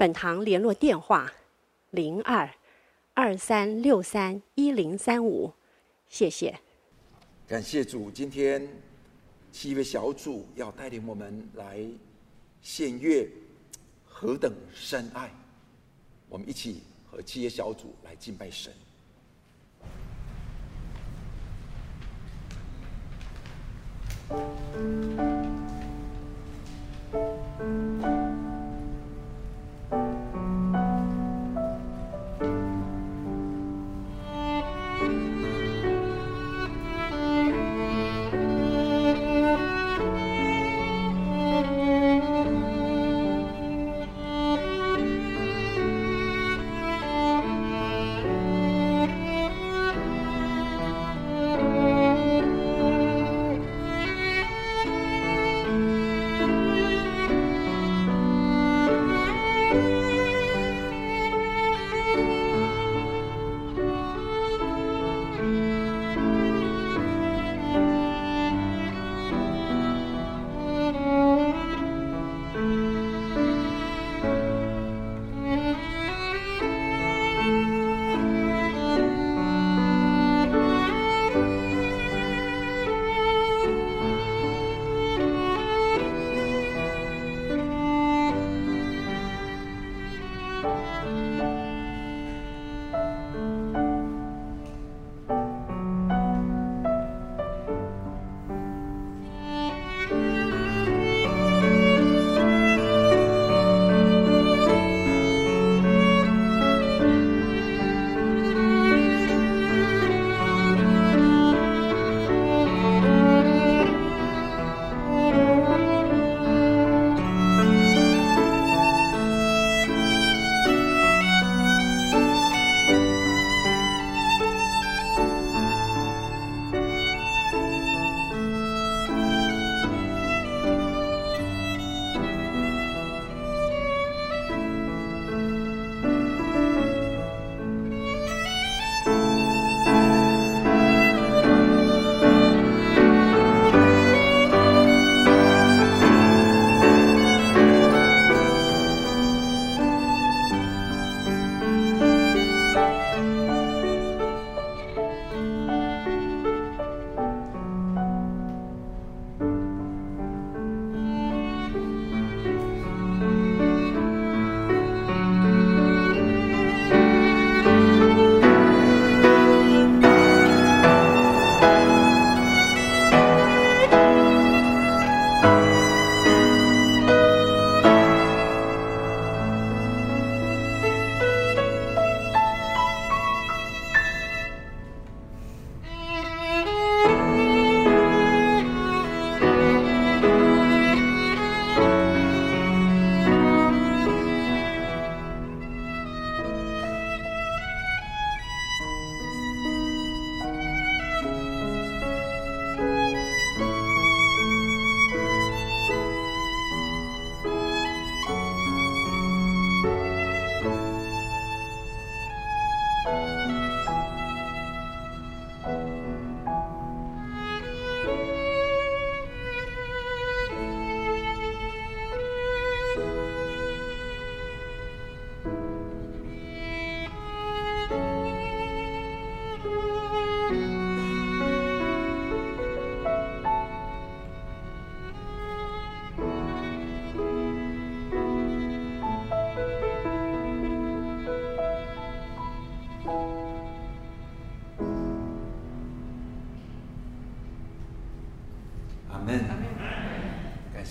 本堂联络电话：零二二三六三一零三五，谢谢。感谢主，今天七位小组要带领我们来献乐，何等深爱！我们一起和七位小组来敬拜神。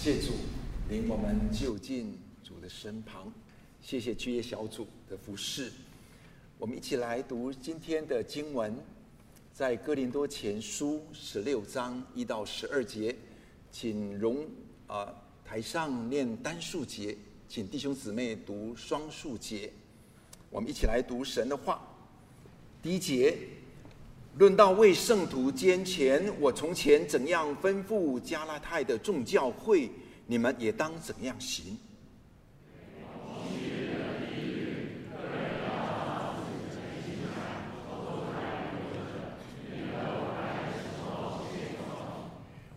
谢主领我们就近主的身旁，谢谢居业小组的服侍。我们一起来读今天的经文，在哥林多前书十六章一到十二节，请容啊、呃、台上念单数节，请弟兄姊妹读双数节。我们一起来读神的话。第一节，论到为圣徒捐钱，我从前怎样吩咐加拉太的众教会，你们也当怎样行。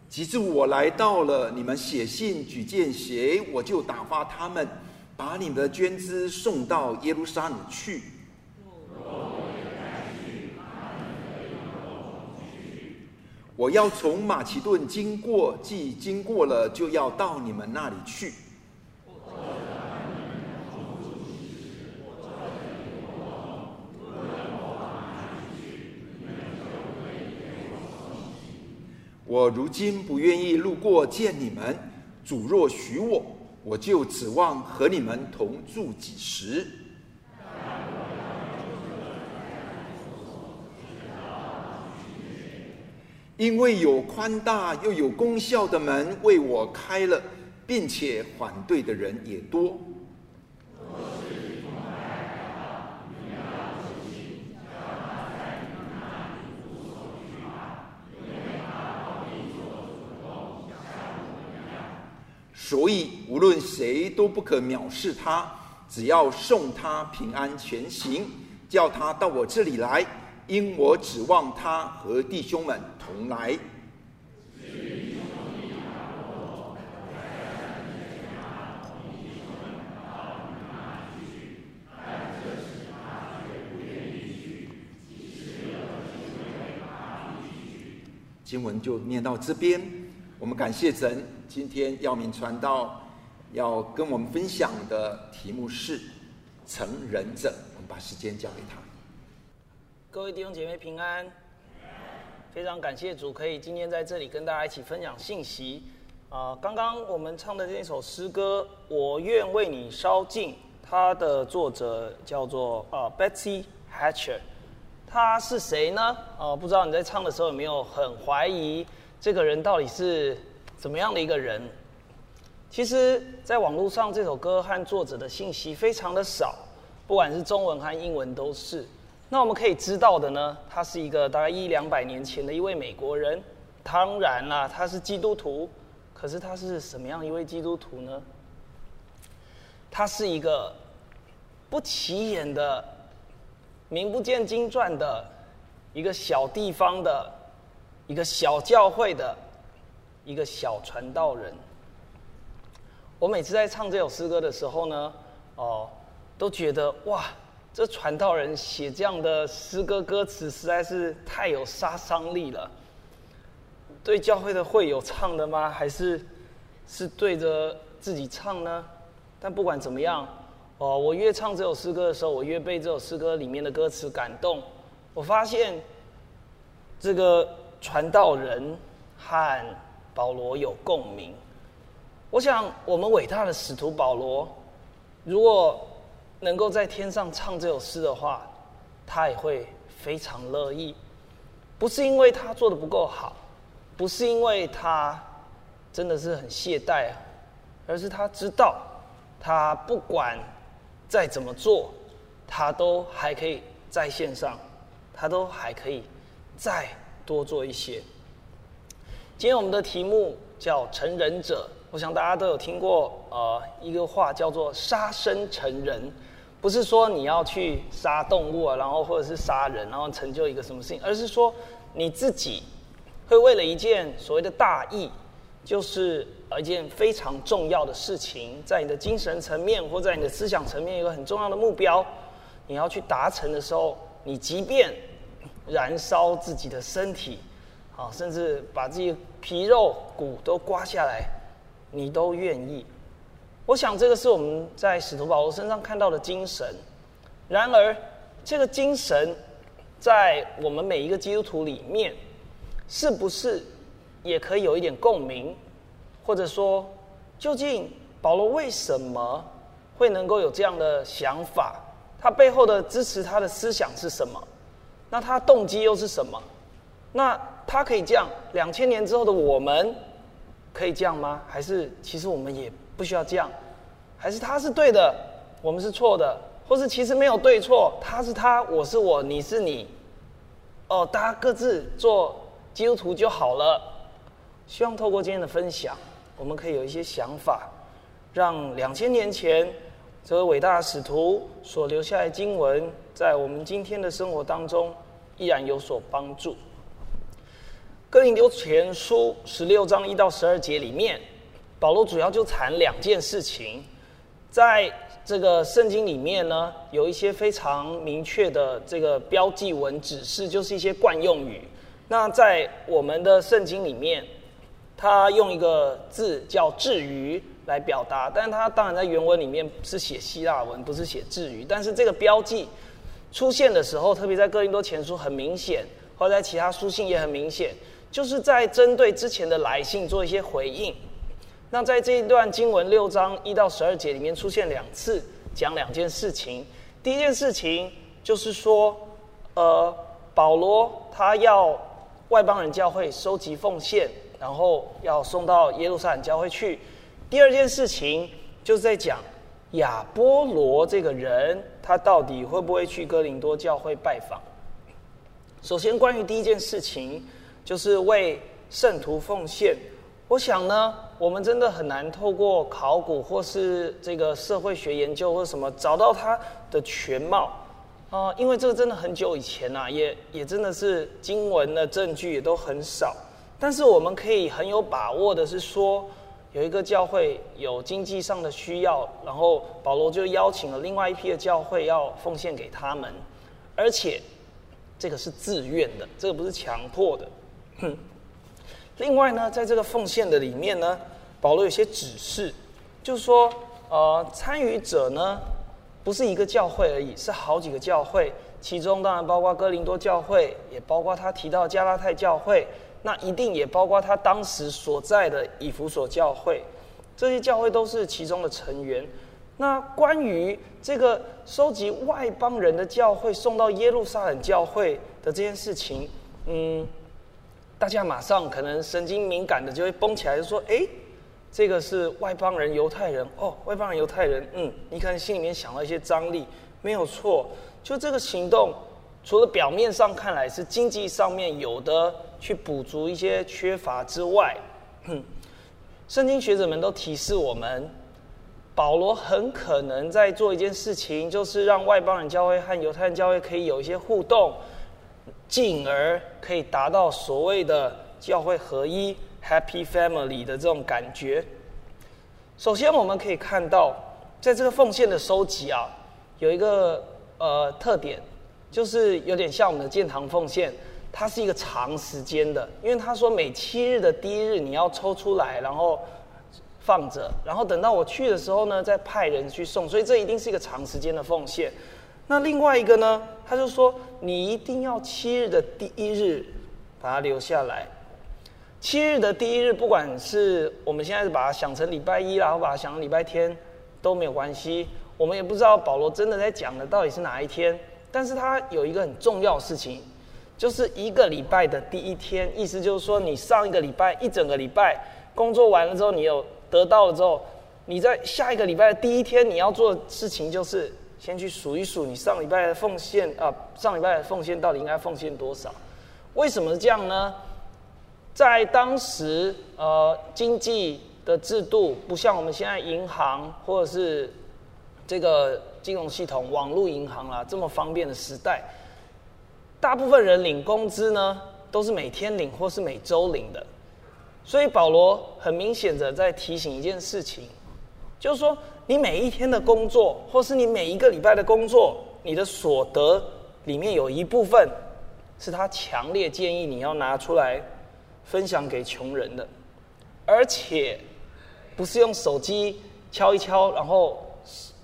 及至我来到了，你们写信举荐谁，我就打发他们，把你们的捐资送到耶路撒冷去。我要从马其顿经过，既经过了，就要到你们那里去。我如今不愿意路过见你们，主若许我，我就指望和你们同住几时。因为有宽大又有功效的门为我开了，并且反对的人也多。所以，无论谁都不可藐视他，只要送他平安前行，叫他到我这里来，因我指望他和弟兄们同来。经文就念到这边，我们感谢神。今天耀明传道要跟我们分享的题目是“成人者”，我们把时间交给他。各位弟兄姐妹平安，非常感谢主可以今天在这里跟大家一起分享信息。啊、刚刚我们唱的这首诗歌《我愿为你烧尽》，它的作者叫做呃 Betsy Hatcher，他是谁呢？啊、呃，不知道你在唱的时候有没有很怀疑这个人到底是？怎么样的一个人？其实，在网络上这首歌和作者的信息非常的少，不管是中文和英文都是。那我们可以知道的呢，他是一个大概一两百年前的一位美国人。当然啦，他是基督徒。可是他是什么样一位基督徒呢？他是一个不起眼的、名不见经传的一个小地方的一个小教会的。一个小传道人，我每次在唱这首诗歌的时候呢，哦，都觉得哇，这传道人写这样的诗歌歌词实在是太有杀伤力了。对教会的会友唱的吗？还是是对着自己唱呢？但不管怎么样，哦，我越唱这首诗歌的时候，我越被这首诗歌里面的歌词感动。我发现这个传道人和保罗有共鸣，我想我们伟大的使徒保罗，如果能够在天上唱这首诗的话，他也会非常乐意。不是因为他做的不够好，不是因为他真的是很懈怠，而是他知道，他不管再怎么做，他都还可以在线上，他都还可以再多做一些。今天我们的题目叫“成人者”，我想大家都有听过，呃，一个话叫做“杀身成人”，不是说你要去杀动物啊，然后或者是杀人，然后成就一个什么事情，而是说你自己会为了一件所谓的大义，就是一件非常重要的事情，在你的精神层面或在你的思想层面有一个很重要的目标，你要去达成的时候，你即便燃烧自己的身体。啊，甚至把自己皮肉骨都刮下来，你都愿意。我想这个是我们在使徒保罗身上看到的精神。然而，这个精神在我们每一个基督徒里面，是不是也可以有一点共鸣？或者说，究竟保罗为什么会能够有这样的想法？他背后的支持他的思想是什么？那他动机又是什么？那他可以这样，两千年之后的我们可以这样吗？还是其实我们也不需要这样？还是他是对的，我们是错的，或是其实没有对错，他是他，我是我，你是你，哦，大家各自做基督徒就好了。希望透过今天的分享，我们可以有一些想法，让两千年前这位伟大的使徒所留下的经文，在我们今天的生活当中依然有所帮助。哥林多前书十六章一到十二节里面，保罗主要就谈两件事情，在这个圣经里面呢，有一些非常明确的这个标记文指示，就是一些惯用语。那在我们的圣经里面，他用一个字叫“至于”来表达，但是他当然在原文里面是写希腊文，不是写“至于”。但是这个标记出现的时候，特别在哥林多前书很明显，或者在其他书信也很明显。就是在针对之前的来信做一些回应。那在这一段经文六章一到十二节里面出现两次，讲两件事情。第一件事情就是说，呃，保罗他要外邦人教会收集奉献，然后要送到耶路撒冷教会去。第二件事情就是在讲亚波罗这个人，他到底会不会去哥林多教会拜访？首先，关于第一件事情。就是为圣徒奉献。我想呢，我们真的很难透过考古或是这个社会学研究或什么找到它的全貌啊、呃，因为这个真的很久以前呐、也也真的是经文的证据也都很少。但是我们可以很有把握的是说，有一个教会有经济上的需要，然后保罗就邀请了另外一批的教会要奉献给他们，而且这个是自愿的，这个不是强迫的。哼另外呢，在这个奉献的里面呢，保罗有些指示，就是说，呃，参与者呢，不是一个教会而已，是好几个教会，其中当然包括哥林多教会，也包括他提到加拉太教会，那一定也包括他当时所在的以弗所教会，这些教会都是其中的成员。那关于这个收集外邦人的教会送到耶路撒冷教会的这件事情，嗯。大家马上可能神经敏感的就会绷起来，就说：“哎，这个是外邦人、犹太人哦，外邦人、犹太人，嗯，你可能心里面想到一些张力，没有错。就这个行动，除了表面上看来是经济上面有的去补足一些缺乏之外，哼，圣经学者们都提示我们，保罗很可能在做一件事情，就是让外邦人教会和犹太人教会可以有一些互动。”进而可以达到所谓的教会合一 （Happy Family） 的这种感觉。首先，我们可以看到，在这个奉献的收集啊，有一个呃特点，就是有点像我们的建堂奉献，它是一个长时间的，因为他说每七日的第一日你要抽出来，然后放着，然后等到我去的时候呢，再派人去送，所以这一定是一个长时间的奉献。那另外一个呢，他就说，你一定要七日的第一日把它留下来。七日的第一日，不管是我们现在是把它想成礼拜一啦，或把它想成礼拜天都没有关系。我们也不知道保罗真的在讲的到底是哪一天，但是他有一个很重要的事情，就是一个礼拜的第一天，意思就是说，你上一个礼拜一整个礼拜工作完了之后，你有得到了之后，你在下一个礼拜的第一天你要做的事情就是。先去数一数你上礼拜的奉献啊，上礼拜的奉献到底应该奉献多少？为什么这样呢？在当时，呃，经济的制度不像我们现在银行或者是这个金融系统、网络银行啦这么方便的时代，大部分人领工资呢都是每天领或是每周领的，所以保罗很明显的在提醒一件事情，就是说。你每一天的工作，或是你每一个礼拜的工作，你的所得里面有一部分，是他强烈建议你要拿出来分享给穷人的，而且不是用手机敲一敲，然后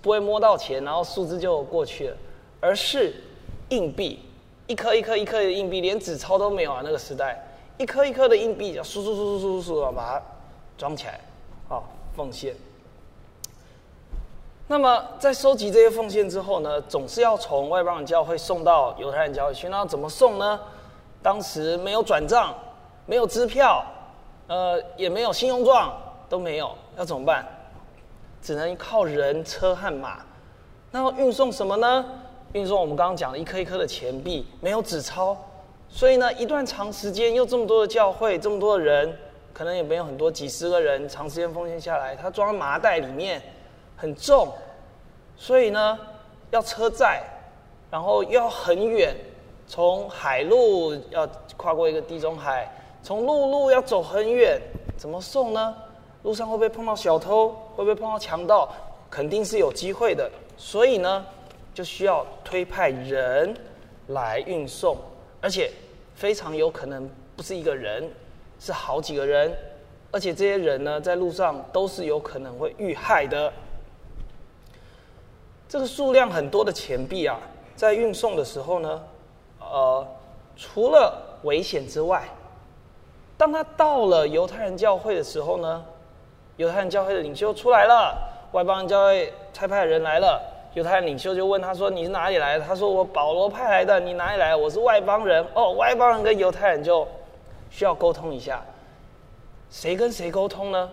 不会摸到钱，然后数字就过去了，而是硬币，一颗一颗一颗的硬币，连纸钞都没有啊，那个时代，一颗一颗的硬币，就数数数数数数，把它装起来，好，奉献。那么，在收集这些奉献之后呢，总是要从外邦人教会送到犹太人教会去。那怎么送呢？当时没有转账，没有支票，呃，也没有信用状，都没有，要怎么办？只能靠人、车和马。那要运送什么呢？运送我们刚刚讲的一颗一颗的钱币，没有纸钞，所以呢，一段长时间又这么多的教会，这么多的人，可能也没有很多几十个人，长时间奉献下来，它装在麻袋里面，很重，所以呢，要车载，然后要很远，从海路要跨过一个地中海，从陆路要走很远，怎么送呢？路上会不会碰到小偷？会不会碰到强盗？肯定是有机会的。所以呢，就需要推派人来运送，而且非常有可能不是一个人，是好几个人，而且这些人呢，在路上都是有可能会遇害的。这个数量很多的钱币啊，在运送的时候呢，呃，除了危险之外，当他到了犹太人教会的时候呢，犹太人教会的领袖出来了。外邦人教会差派人来了，犹太领袖就问他说：“你是哪里来的？”他说：“我保罗派来的。”你哪里来？我是外邦人。哦，外邦人跟犹太人就需要沟通一下。谁跟谁沟通呢？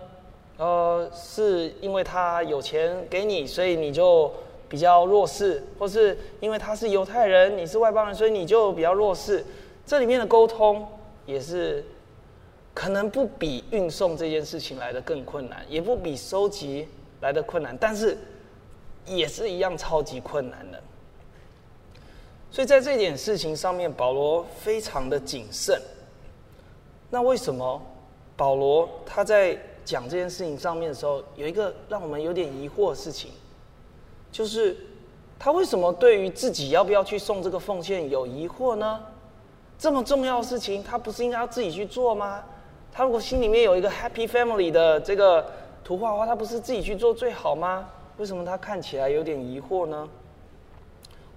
呃，是因为他有钱给你，所以你就比较弱势；或是因为他是犹太人，你是外邦人，所以你就比较弱势。这里面的沟通也是可能不比运送这件事情来的更困难，也不比收集。来的困难，但是也是一样超级困难的。所以在这点事情上面，保罗非常的谨慎。那为什么保罗他在讲这件事情上面的时候，有一个让我们有点疑惑的事情，就是他为什么对于自己要不要去送这个奉献有疑惑呢？这么重要的事情，他不是应该要自己去做吗？他如果心里面有一个 Happy Family 的这个。图画的话，他不是自己去做最好吗？为什么他看起来有点疑惑呢？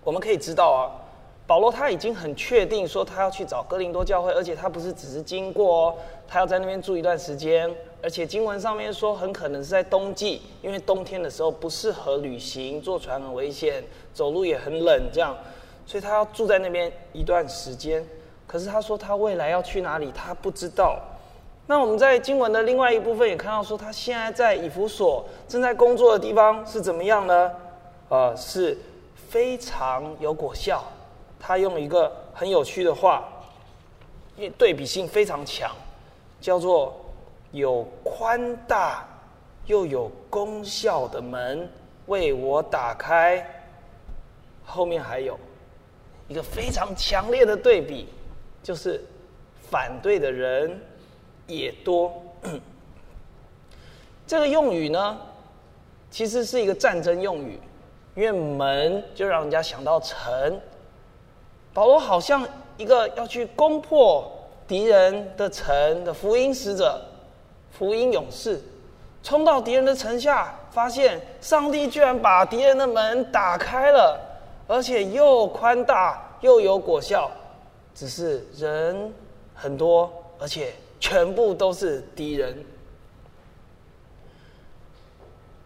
我们可以知道啊，保罗他已经很确定说他要去找哥林多教会，而且他不是只是经过哦，他要在那边住一段时间，而且经文上面说很可能是在冬季，因为冬天的时候不适合旅行，坐船很危险，走路也很冷，这样，所以他要住在那边一段时间。可是他说他未来要去哪里，他不知道。那我们在经文的另外一部分也看到说，他现在在以弗所正在工作的地方是怎么样呢？呃，是非常有果效。他用一个很有趣的话，因为对比性非常强，叫做“有宽大又有功效的门为我打开”。后面还有一个非常强烈的对比，就是反对的人。也多，这个用语呢，其实是一个战争用语，因为门就让人家想到城。保罗好像一个要去攻破敌人的城的福音使者、福音勇士，冲到敌人的城下，发现上帝居然把敌人的门打开了，而且又宽大又有果效，只是人很多，而且。全部都是敌人，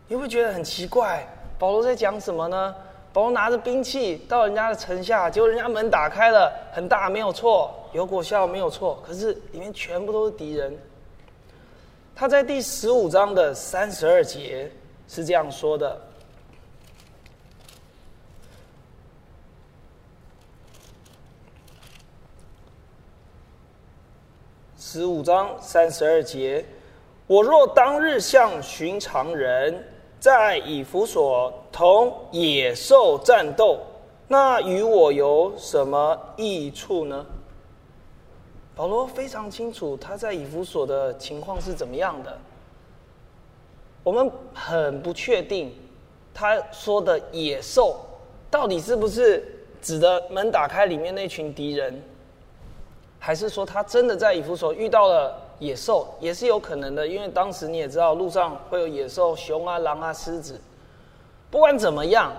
你会觉得很奇怪。保罗在讲什么呢？保罗拿着兵器到人家的城下，结果人家门打开了，很大，没有错，有果效，没有错。可是里面全部都是敌人。他在第十五章的三十二节是这样说的。十五章三十二节，我若当日像寻常人，在以弗所同野兽战斗，那与我有什么益处呢？保罗非常清楚他在以弗所的情况是怎么样的。我们很不确定他说的野兽到底是不是指的门打开里面那群敌人。还是说他真的在以弗所遇到了野兽，也是有可能的，因为当时你也知道路上会有野兽，熊啊、狼啊、狮子。不管怎么样，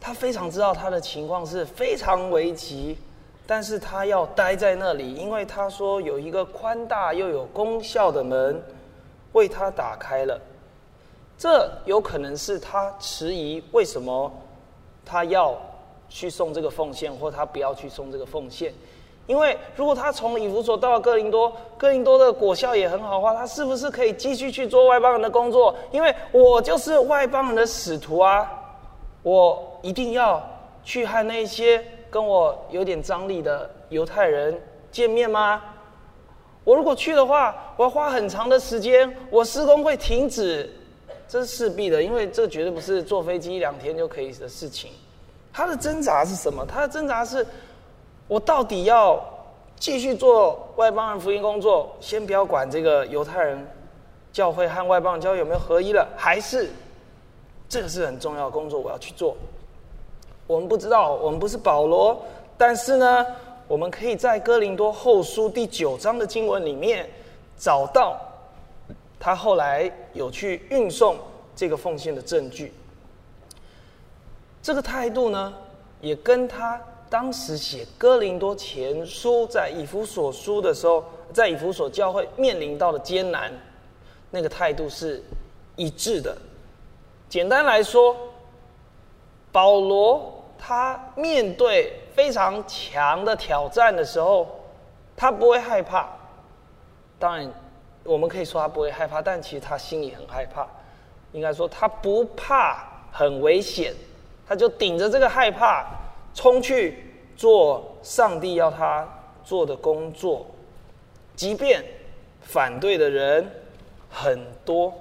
他非常知道他的情况是非常危急，但是他要待在那里，因为他说有一个宽大又有功效的门为他打开了。这有可能是他迟疑为什么他要去送这个奉献，或他不要去送这个奉献。因为如果他从以弗所到了哥林多，哥林多的果效也很好的话，他是不是可以继续去做外邦人的工作？因为我就是外邦人的使徒啊，我一定要去和那些跟我有点张力的犹太人见面吗？我如果去的话，我要花很长的时间，我施工会停止，这是势必的，因为这绝对不是坐飞机一两天就可以的事情。他的挣扎是什么？他的挣扎是。我到底要继续做外邦人福音工作？先不要管这个犹太人教会和外邦人教会有没有合一了，还是这个是很重要的工作，我要去做。我们不知道，我们不是保罗，但是呢，我们可以在哥林多后书第九章的经文里面找到他后来有去运送这个奉献的证据。这个态度呢，也跟他。当时写哥林多前书，在以弗所书的时候，在以弗所教会面临到的艰难，那个态度是一致的。简单来说，保罗他面对非常强的挑战的时候，他不会害怕。当然，我们可以说他不会害怕，但其实他心里很害怕。应该说他不怕很危险，他就顶着这个害怕。冲去做上帝要他做的工作，即便反对的人很多。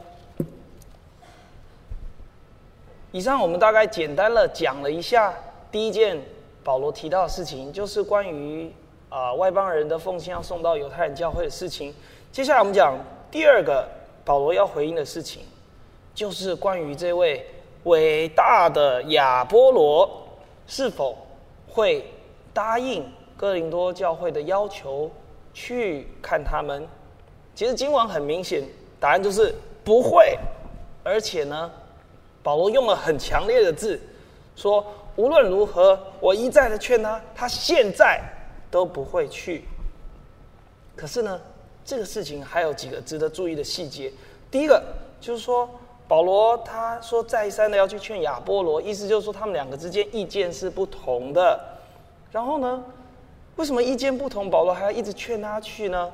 以上我们大概简单的讲了一下第一件保罗提到的事情，就是关于啊、外邦人的奉献要送到犹太人教会的事情。接下来我们讲第二个保罗要回应的事情，就是关于这位伟大的亚波罗。是否会答应哥林多教会的要求去看他们？其实今晚很明显，答案就是不会。而且呢，保罗用了很强烈的字，说无论如何，我一再的劝他，他现在都不会去。可是呢，这个事情还有几个值得注意的细节。第一个就是说。保罗他说再三的要去劝亚波罗，意思就是说他们两个之间意见是不同的。然后呢，为什么意见不同，保罗还要一直劝他去呢？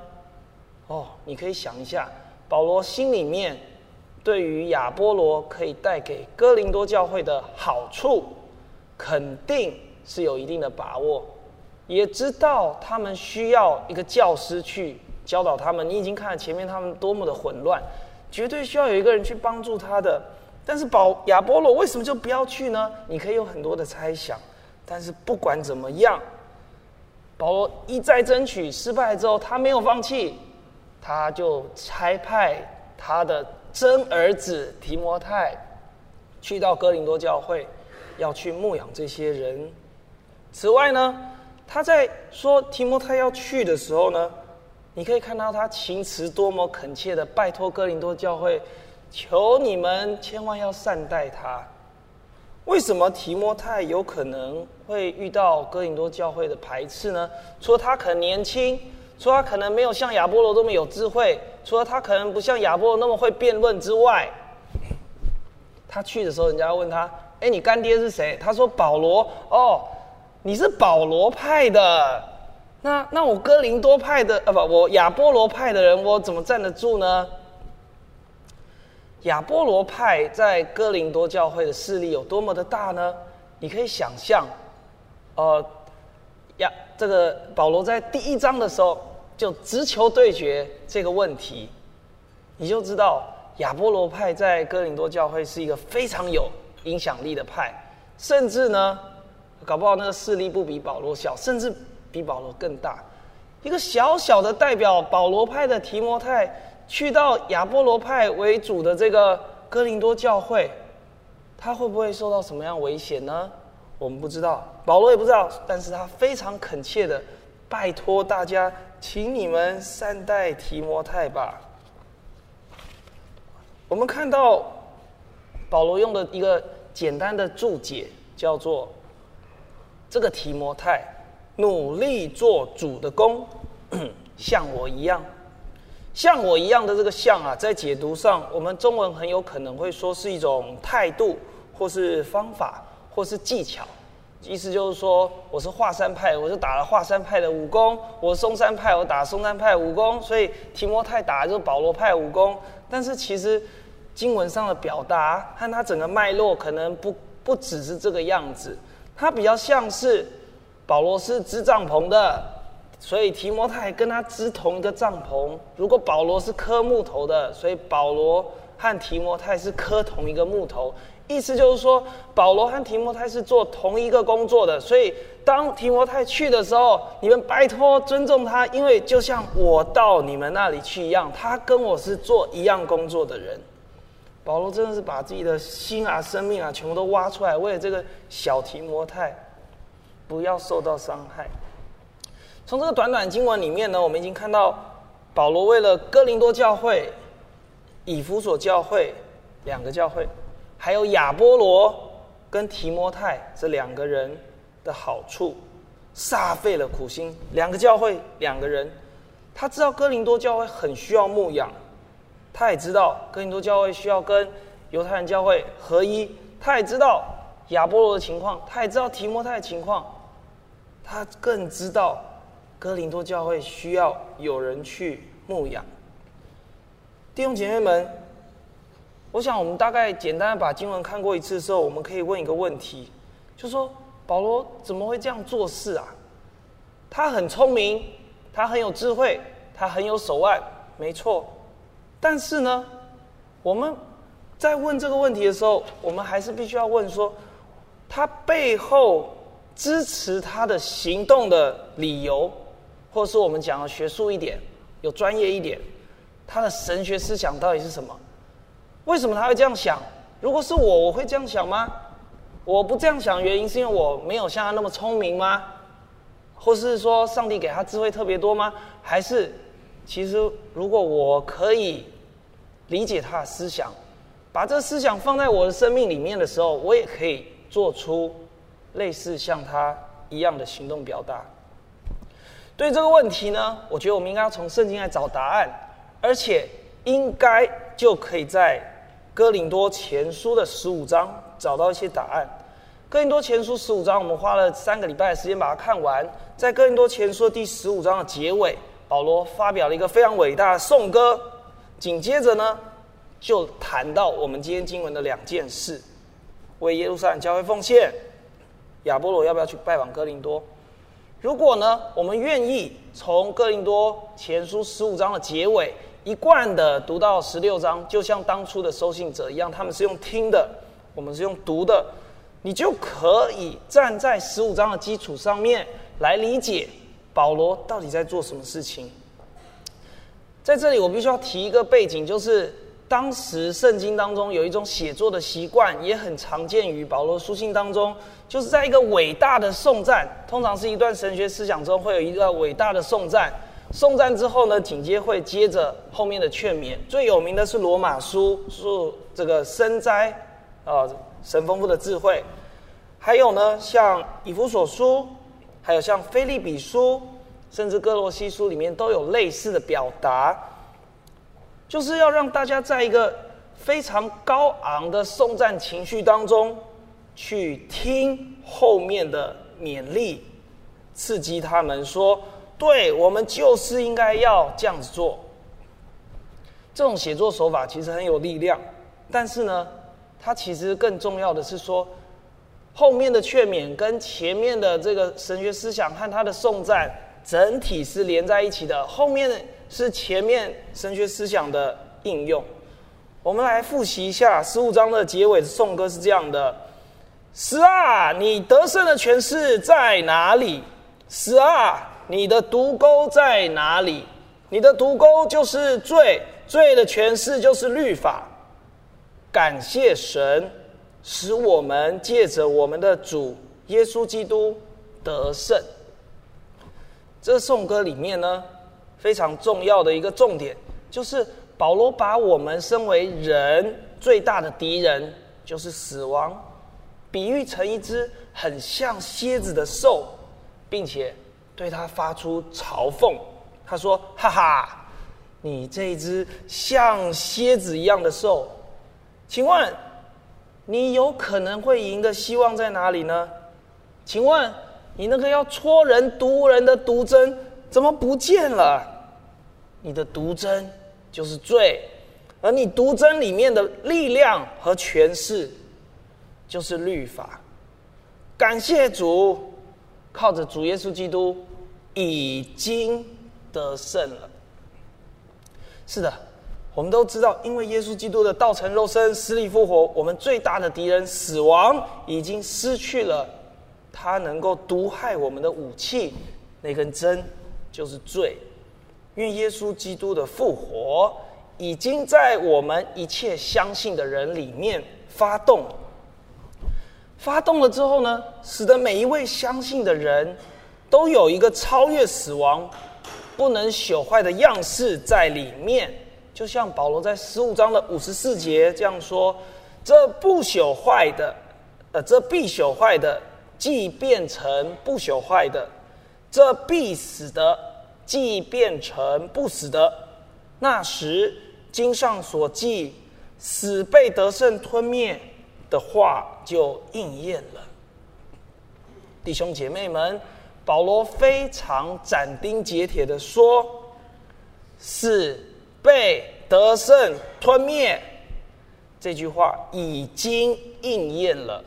哦，你可以想一下，保罗心里面对于亚波罗可以带给哥林多教会的好处，肯定是有一定的把握，也知道他们需要一个教师去教导他们。你已经看了前面他们多么的混乱。绝对需要有一个人去帮助他的，但是保亚波罗为什么就不要去呢？你可以有很多的猜想，但是不管怎么样，保罗一再争取失败之后，他没有放弃，他就差派他的真儿子提摩太去到哥林多教会，要去牧养这些人。此外呢，他在说提摩太要去的时候呢，你可以看到他情辞多么恳切的拜托哥林多教会，求你们千万要善待他。为什么提摩太有可能会遇到哥林多教会的排斥呢？除了他可能年轻，除了他可能没有像亚波罗那么有智慧，除了他可能不像亚波罗那么会辩论之外，他去的时候，人家问他：“哎，你干爹是谁？”他说：“保罗。”哦，你是保罗派的。那那我哥林多派的啊不，我亚波罗派的人，我怎么站得住呢？亚波罗派在哥林多教会的势力有多么的大呢？你可以想象，呃，亚这个保罗在第一章的时候就直球对决这个问题，你就知道亚波罗派在哥林多教会是一个非常有影响力的派，甚至呢，搞不好那个势力不比保罗小，甚至。比保罗更大，一个小小的代表保罗派的提摩太，去到亚波罗派为主的这个哥林多教会，他会不会受到什么样危险呢？我们不知道，保罗也不知道，但是他非常恳切的拜托大家，请你们善待提摩太吧。我们看到保罗用的一个简单的注解，叫做这个提摩太。努力做主的工，像我一样，像我一样的这个“像”啊，在解读上，我们中文很有可能会说是一种态度，或是方法，或是技巧。意思就是说，我是华山派，我就打了华山派的武功；我是松山派，我打嵩山派武功。所以提摩太打的就是保罗派武功。但是其实经文上的表达和它整个脉络可能不不只是这个样子，它比较像是保罗是织帐篷的，所以提摩太跟他织同一个帐篷。如果保罗是刻木头的，所以保罗和提摩太是刻同一个木头。意思就是说，保罗和提摩太是做同一个工作的，所以当提摩太去的时候，你们拜托尊重他，因为就像我到你们那里去一样，他跟我是做一样工作的人。保罗真的是把自己的心啊、生命啊，全部都挖出来，为了这个小提摩太不要受到伤害。从这个短短经文里面呢，我们已经看到保罗为了哥林多教会、以弗所教会两个教会。还有亚波罗跟提摩太这两个人的好处，煞费了苦心。两个教会，两个人，他知道哥林多教会很需要牧养，他也知道哥林多教会需要跟犹太人教会合一，他也知道亚波罗的情况，他也知道提摩太的情况，他更知道哥林多教会需要有人去牧养。弟兄姐妹们。我想，我们大概简单的把经文看过一次的时候，我们可以问一个问题，就说保罗怎么会这样做事啊？他很聪明，他很有智慧，他很有手腕，没错。但是呢，我们在问这个问题的时候，我们还是必须要问说，他背后支持他的行动的理由，或者是我们讲的学术一点、有专业一点，他的神学思想到底是什么？为什么他会这样想？如果是我，我会这样想吗？我不这样想，原因是因为我没有像他那么聪明吗？或是说上帝给他智慧特别多吗？还是其实如果我可以理解他的思想，把这个思想放在我的生命里面的时候，我也可以做出类似像他一样的行动表达。对这个问题呢，我觉得我们应该要从圣经来找答案，而且应该就可以在。哥林多前书的十五章找到一些答案。哥林多前书十五章，我们花了三个礼拜的时间把它看完。在哥林多前书第十五章的结尾，保罗发表了一个非常伟大的颂歌。紧接着呢，就谈到我们今天经文的两件事：为耶路撒冷教会奉献，亚波罗要不要去拜访哥林多？如果呢，我们愿意从哥林多前书十五章的结尾。一贯的读到十六章，就像当初的收信者一样，他们是用听的，我们是用读的，你就可以站在十五章的基础上面来理解保罗到底在做什么事情。在这里，我必须要提一个背景，就是当时圣经当中有一种写作的习惯，也很常见于保罗书信当中，就是在一个伟大的颂赞，通常是一段神学思想中会有一个伟大的颂赞。颂赞之后呢，紧接会接着后面的劝勉。最有名的是罗马书，是这个深哉，啊，神丰富的智慧。还有呢，像以弗所书，还有像腓利比书，甚至哥罗西书里面都有类似的表达，就是要让大家在一个非常高昂的颂赞情绪当中，去听后面的勉励，刺激他们说。对，我们就是应该要这样子做。这种写作手法其实很有力量，但是呢，它其实更重要的是说，后面的劝勉跟前面的这个神学思想和他的颂赞整体是连在一起的。后面是前面神学思想的应用。我们来复习一下十五章的结尾的颂歌是这样的：十啊，你得胜的权势在哪里？十啊！你的毒钩在哪里？你的毒钩就是罪，罪的权势就是律法。感谢神，使我们借着我们的主耶稣基督得胜。这颂歌里面呢，非常重要的一个重点，就是保罗把我们身为人最大的敌人，就是死亡，比喻成一只很像蝎子的兽，并且。对他发出嘲讽，他说：“哈哈，你这只像蝎子一样的兽，请问你有可能会赢的希望在哪里呢？请问你那个要戳人、毒人的毒针怎么不见了？你的毒针就是罪，而你毒针里面的力量和权势就是律法。感谢主，靠着主耶稣基督已经得胜了。是的。我们都知道，因为耶稣基督的道成肉身、死里复活，我们最大的敌人死亡已经失去了他能够毒害我们的武器，那根针就是罪。因为耶稣基督的复活已经在我们一切相信的人里面发动，发动了之后呢，使得每一位相信的人都有一个超越死亡、不能朽坏的样式在里面。就像保罗在十五章的五十四节这样说：“这不朽坏的，呃，这必朽坏的，既变成不朽坏的；这必死的，既变成不死的。那时经上所记，死被得胜吞灭的话就应验了。”弟兄姐妹们，保罗非常斩钉截铁的说：“死。”被得胜吞灭，这句话已经应验了，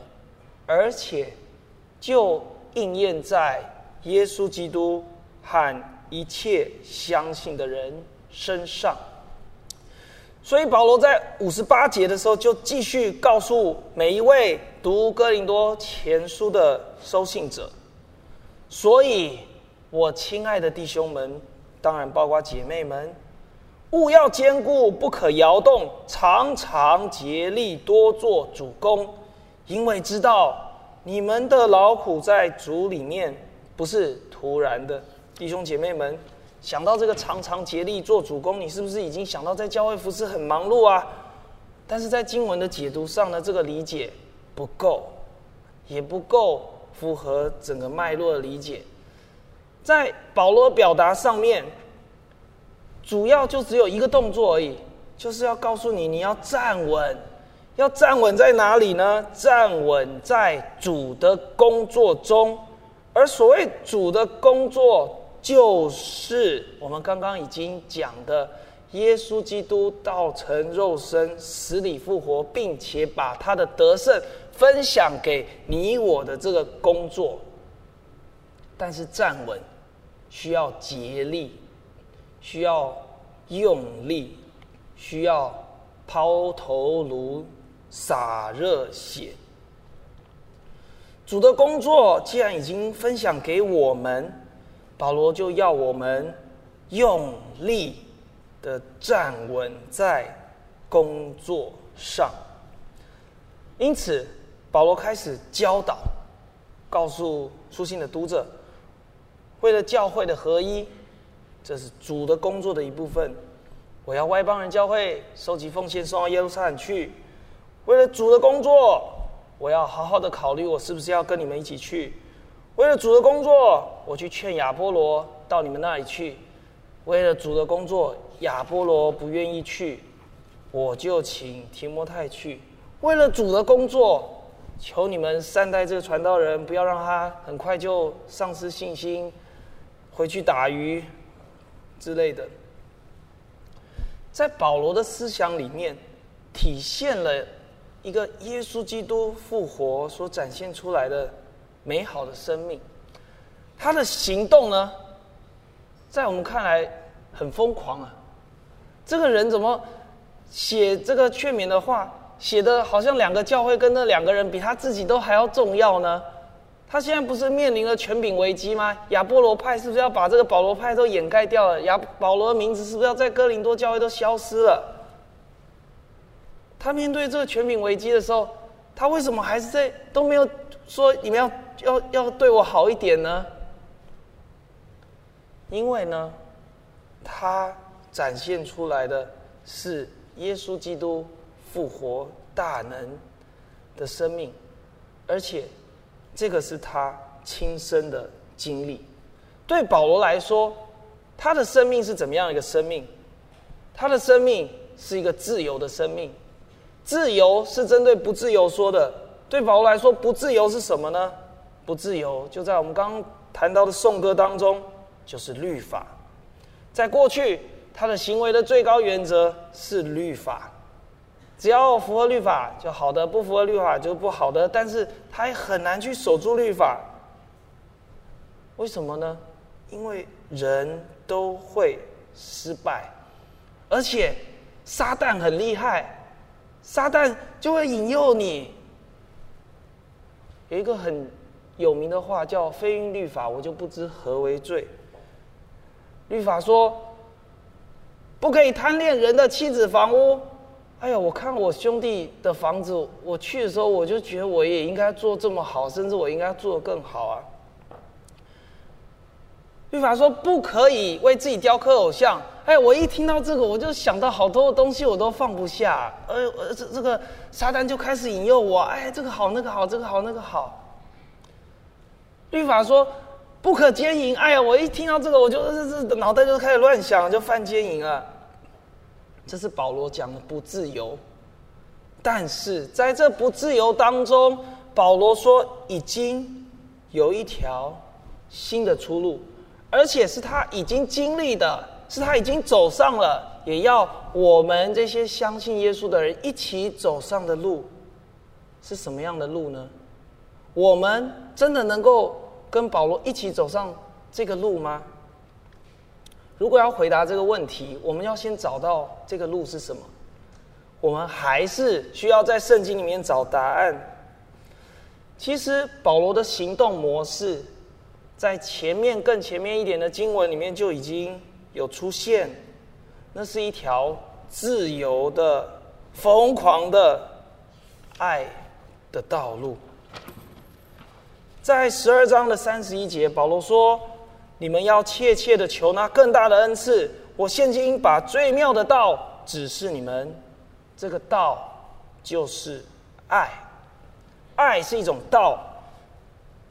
而且就应验在耶稣基督和一切相信的人身上。所以保罗在五十八节的时候，就继续告诉每一位读哥林多前书的收信者。所以，我亲爱的弟兄们，当然包括姐妹们。务要坚固，不可摇动，常常竭力多做主工，因为知道你们的劳苦在主里面不是突然的。弟兄姐妹们，想到这个常常竭力做主工，你是不是已经想到在教会服侍很忙碌啊？但是在经文的解读上呢，这个理解不够，也不够符合整个脉络的理解。在保罗表达上面。主要就只有一个动作而已，就是要告诉你，你要站稳，要站稳在哪里呢？站稳在主的工作中，而所谓主的工作，就是我们刚刚已经讲的，耶稣基督道成肉身，死里复活，并且把他的得胜分享给你我的这个工作。但是站稳，需要竭力。需要用力，需要抛头颅、洒热血。主的工作既然已经分享给我们，保罗就要我们用力的站稳在工作上。因此，保罗开始教导，告诉书信的读者，为了教会的合一。这是主的工作的一部分。我要外邦人教会收集奉献送到耶路撒冷去，为了主的工作，我要好好的考虑我是不是要跟你们一起去。为了主的工作，我去劝亚波罗到你们那里去。为了主的工作，亚波罗不愿意去，我就请提摩太去。为了主的工作，求你们善待这个传道人，不要让他很快就丧失信心，回去打鱼。之类的，在保罗的思想里面，体现了一个耶稣基督复活所展现出来的美好的生命。他的行动呢，在我们看来很疯狂啊！这个人怎么写这个劝勉的话，写的好像两个教会跟那两个人比他自己都还要重要呢？他现在不是面临了权柄危机吗？亚波罗派是不是要把这个保罗派都掩盖掉了？亚保罗的名字是不是要在哥林多教会都消失了？他面对这个权柄危机的时候，他为什么还是在都没有说你们要要要对我好一点呢？因为呢，他展现出来的是耶稣基督复活大能的生命，而且。这个是他亲身的经历。对保罗来说，他的生命是怎么样一个生命？他的生命是一个自由的生命。自由是针对不自由说的。对保罗来说，不自由是什么呢？不自由，就在我们刚刚谈到的颂歌当中，就是律法。在过去，他的行为的最高原则是律法，只要符合律法就好的，不符合律法就不好的。但是他也很难去守住律法，为什么呢？因为人都会失败，而且撒旦很厉害，撒旦就会引诱你。有一个很有名的话叫“非因律法，我就不知何为罪”。律法说不可以贪恋人的妻子房屋。哎呀，我看我兄弟的房子，我去的时候我就觉得我也应该做这么好，甚至我应该做的更好啊。律法说不可以为自己雕刻偶像。哎，我一听到这个，我就想到好多东西我都放不下。呃，这这个撒旦就开始引诱我。哎，这个好，那个好，这个好，那个好。律法说不可奸淫。哎呀，我一听到这个，我就这这脑袋就开始乱想，就犯奸淫了。这是保罗讲的不自由。但是在这不自由当中，保罗说已经有一条新的出路。而且是他已经经历的，是他已经走上了，也要我们这些相信耶稣的人一起走上的路，是什么样的路呢？我们真的能够跟保罗一起走上这个路吗？如果要回答这个问题，我们要先找到这个路是什么。我们还是需要在圣经里面找答案。其实保罗的行动模式。在前面更前面一点的经文里面就已经有出现，那是一条自由的、疯狂的爱的道路。在十二章的三十一节，保罗说：“你们要切切的求那更大的恩赐。我现今把最妙的道指示你们，这个道就是爱。爱是一种道。”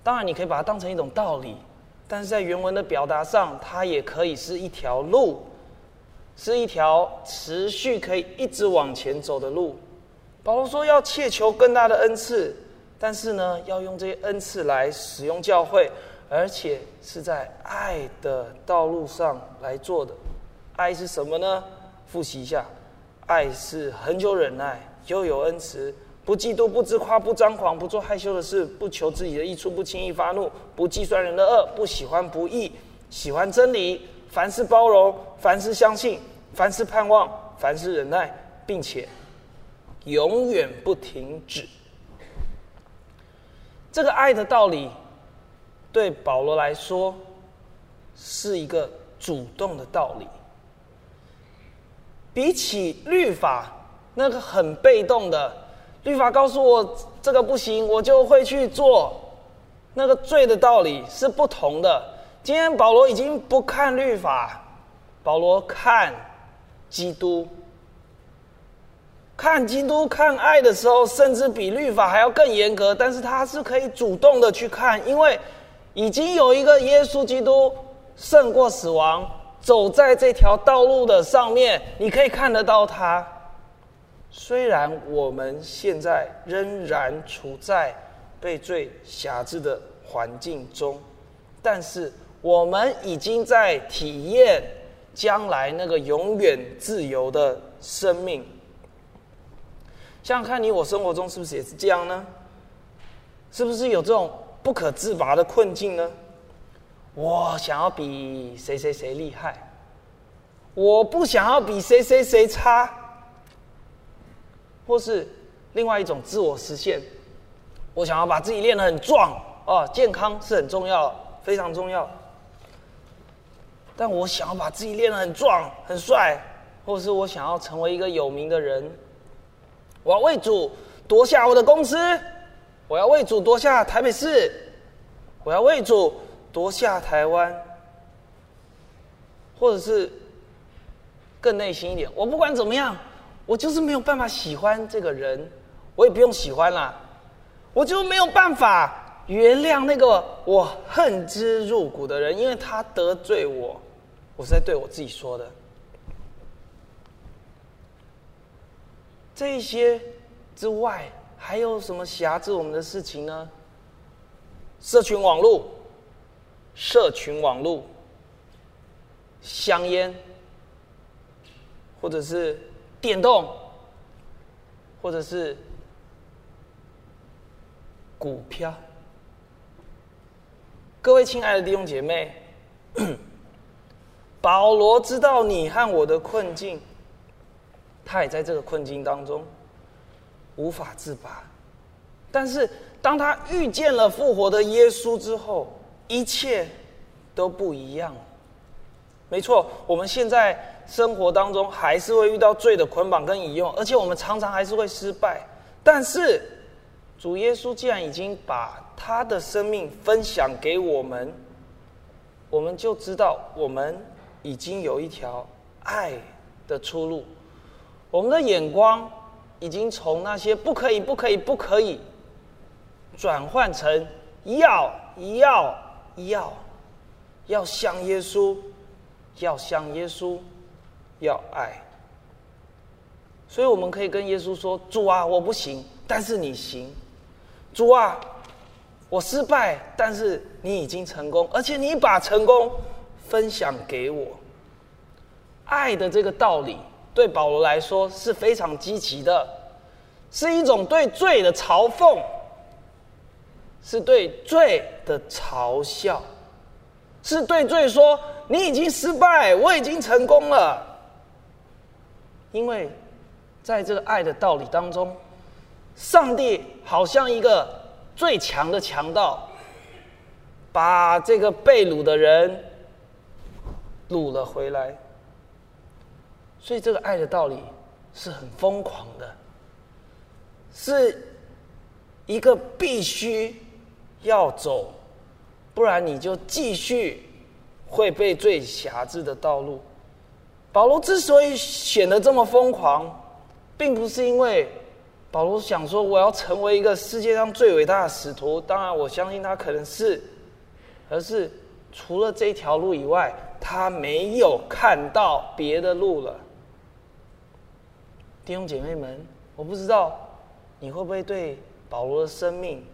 当然，你可以把它当成一种道理，但是在原文的表达上，它也可以是一条路，是一条持续可以一直往前走的路。保罗说要切求更大的恩赐，但是呢，要用这些恩赐来使用教会，而且是在爱的道路上来做的。爱是什么呢？复习一下，爱是恒久忍耐，又有恩慈。不嫉妒，不自夸，不张狂，不做害羞的事，不求自己的益处，不轻易发怒，不计算人的恶，不喜欢不义，喜欢真理。凡事包容，凡事相信，凡事盼望，凡事忍耐，并且永远不停止。这个爱的道理，对保罗来说，是一个主动的道理。比起律法那个很被动的。律法告诉我这个不行，我就会去做。那个罪的道理是不同的。今天保罗已经不看律法，保罗看基督，看基督看爱的时候，甚至比律法还要更严格。但是他是可以主动的去看，因为已经有一个耶稣基督胜过死亡，走在这条道路的上面，你可以看得到他。虽然我们现在仍然处在被罪辖制的环境中，但是我们已经在体验将来那个永远自由的生命。想想看你我生活中是不是也是这样呢？是不是有这种不可自拔的困境呢？我想要比谁谁谁厉害，我不想要比谁谁谁差。或是另外一种自我实现，我想要把自己练得很壮哦，健康是很重要，非常重要。但我想要把自己练得很壮、很帅，或是我想要成为一个有名的人，我要为主夺下我的公司，我要为主夺下台北市，我要为主夺下台湾，或者是更内心一点，我不管怎么样。我就是没有办法喜欢这个人，我也不用喜欢啦，我就没有办法原谅那个我恨之入骨的人，因为他得罪我，我是在对我自己说的。这些之外，还有什么辖制我们的事情呢？社群网络、社群网络、香烟，或者是电动，或者是股票。各位亲爱的弟兄姐妹，保罗知道你和我的困境，他也在这个困境当中无法自拔。但是当他遇见了复活的耶稣之后，一切都不一样。没错，我们现在生活当中还是会遇到罪的捆绑跟引诱，而且我们常常还是会失败。但是主耶稣既然已经把他的生命分享给我们，我们就知道我们已经有一条爱的出路。我们的眼光已经从那些不可以、不可以、不可以。转换成要要要，要像耶稣，要像耶稣，要爱。所以我们可以跟耶稣说：“主啊，我不行，但是你行。主啊，我失败，但是你已经成功，而且你把成功分享给我。”爱的这个道理，对保罗来说是非常积极的，是一种对罪的嘲讽。是对罪的嘲笑，是对罪说：“你已经失败，我已经成功了。”因为，在这个爱的道理当中，上帝好像一个最强的强盗，把这个被掳的人掳了回来。所以，这个爱的道理是很疯狂的，是一个必须。要走，不然你就继续会被最狭制的道路。保罗之所以显得这么疯狂，并不是因为保罗想说我要成为一个世界上最伟大的使徒，当然我相信他可能是，而是除了这条路以外，他没有看到别的路了。弟兄姐妹们，我不知道你会不会对保罗的生命。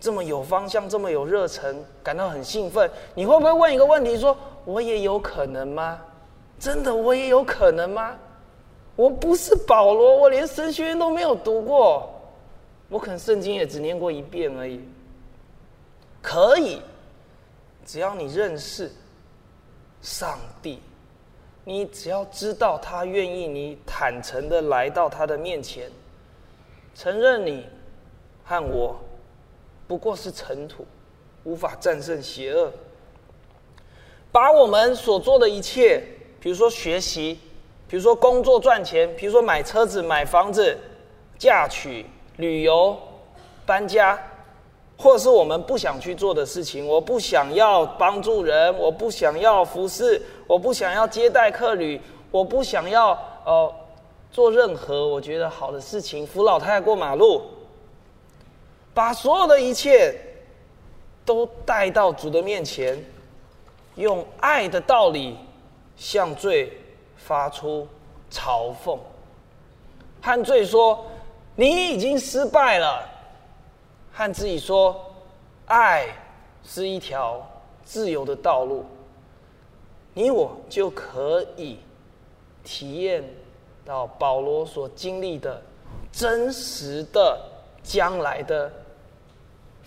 这么有方向，这么有热忱，感到很兴奋。你会不会问一个问题：说我也有可能吗？真的，我也有可能吗？我不是保罗，我连神学院都没有读过，我可能圣经也只念过一遍而已。可以，只要你认识上帝，你只要知道他愿意你坦诚的来到他的面前，承认你和我。不过是尘土，无法战胜邪恶。把我们所做的一切，比如说学习，比如说工作赚钱，比如说买车子、买房子、嫁娶、旅游、搬家，或者是我们不想去做的事情，我不想要帮助人，我不想要服侍，我不想要接待客旅，我不想要呃做任何我觉得好的事情，扶老太太过马路。把所有的一切都带到主的面前，用爱的道理向罪发出嘲讽，和罪说：“你已经失败了。”和自己说：“爱是一条自由的道路。”你我就可以体验到保罗所经历的真实的将来的。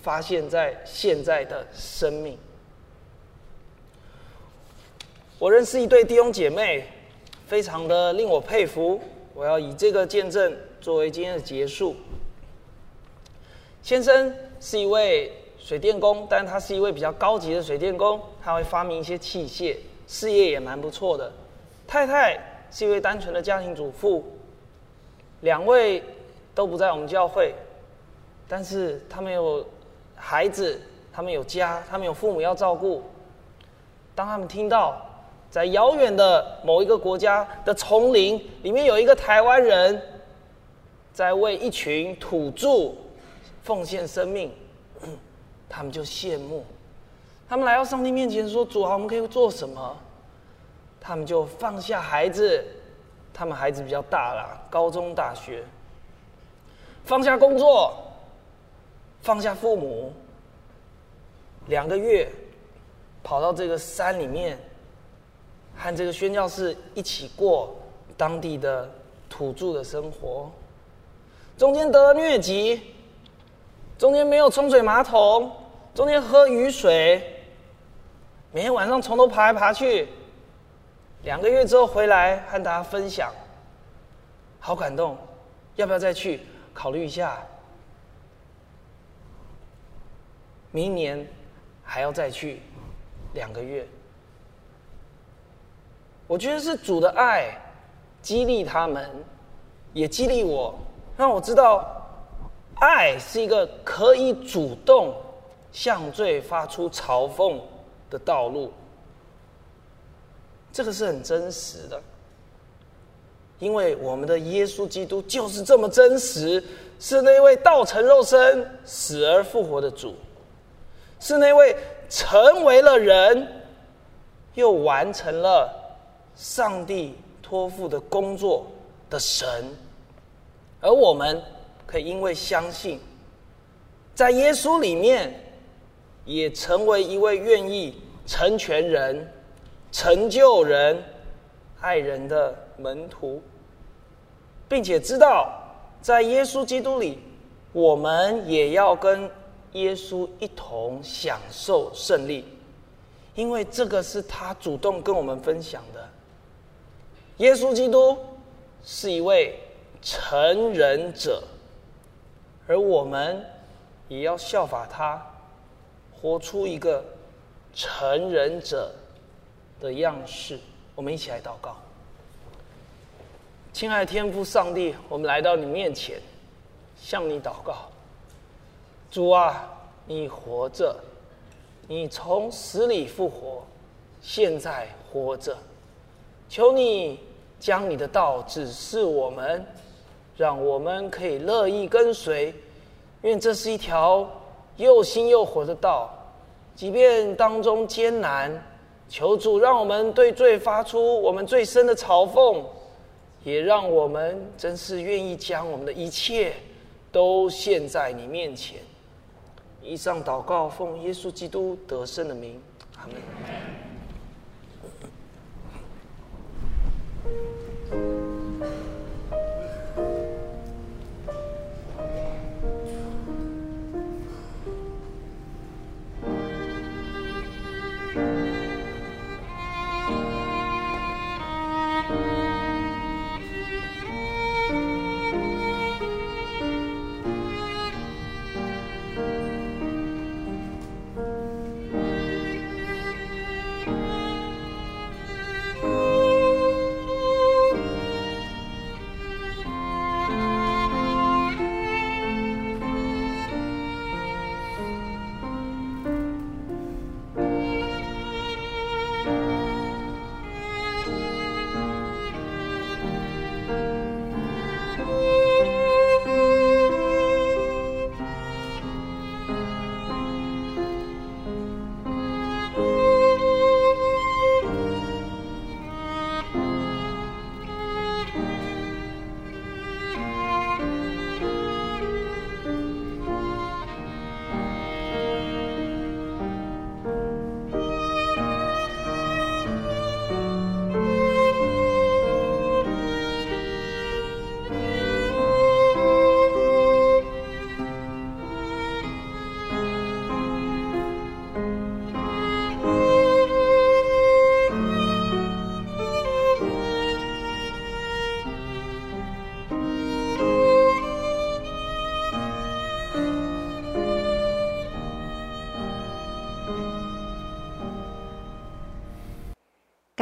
发现在现在的生命，我认识一对弟兄姐妹，非常的令我佩服。我要以这个见证作为今天的结束。先生是一位水电工，但他是一位比较高级的水电工，他会发明一些器械，事业也蛮不错的。太太是一位单纯的家庭主妇，两位都不在我们教会，但是他们有。孩子，他们有家，他们有父母要照顾。当他们听到在遥远的某一个国家的丛林里面有一个台湾人，在为一群土著奉献生命，他们就羡慕。他们来到上帝面前说：“主啊，我们可以做什么？”他们就放下孩子，他们孩子比较大了，高中、大学，放下工作。放下父母，两个月，跑到这个山里面，和这个宣教士一起过当地的土著的生活。中间得了疟疾，中间没有冲水马桶，中间喝雨水，每天晚上从头爬来爬去。两个月之后回来和大家分享，好感动，要不要再去考虑一下？明年还要再去两个月。我觉得是主的爱激励他们，也激励我，让我知道爱是一个可以主动向罪发出嘲讽的道路。这个是很真实的，因为我们的耶稣基督就是这么真实，是那位道成肉身、死而复活的主，是那位成为了人，又完成了上帝托付的工作的神，而我们可以因为相信，在耶稣里面，也成为一位愿意成全人。成就人、爱人的门徒，并且知道，在耶稣基督里，我们也要跟耶稣一同享受胜利，因为这个是他主动跟我们分享的。耶稣基督是一位成人者，而我们也要效法他，活出一个成人者的样式，我们一起来祷告。亲爱的天父上帝，我们来到你面前，向你祷告。主啊，你活着，你从死里复活，现在活着。求你将你的道指示我们，让我们可以乐意跟随，因为这是一条又新又活的道，即便当中艰难。求主让我们对罪发出我们最深的嘲讽，也让我们真是愿意将我们的一切都献在你面前。以上祷告，奉耶稣基督得胜的名，阿门。Thank you.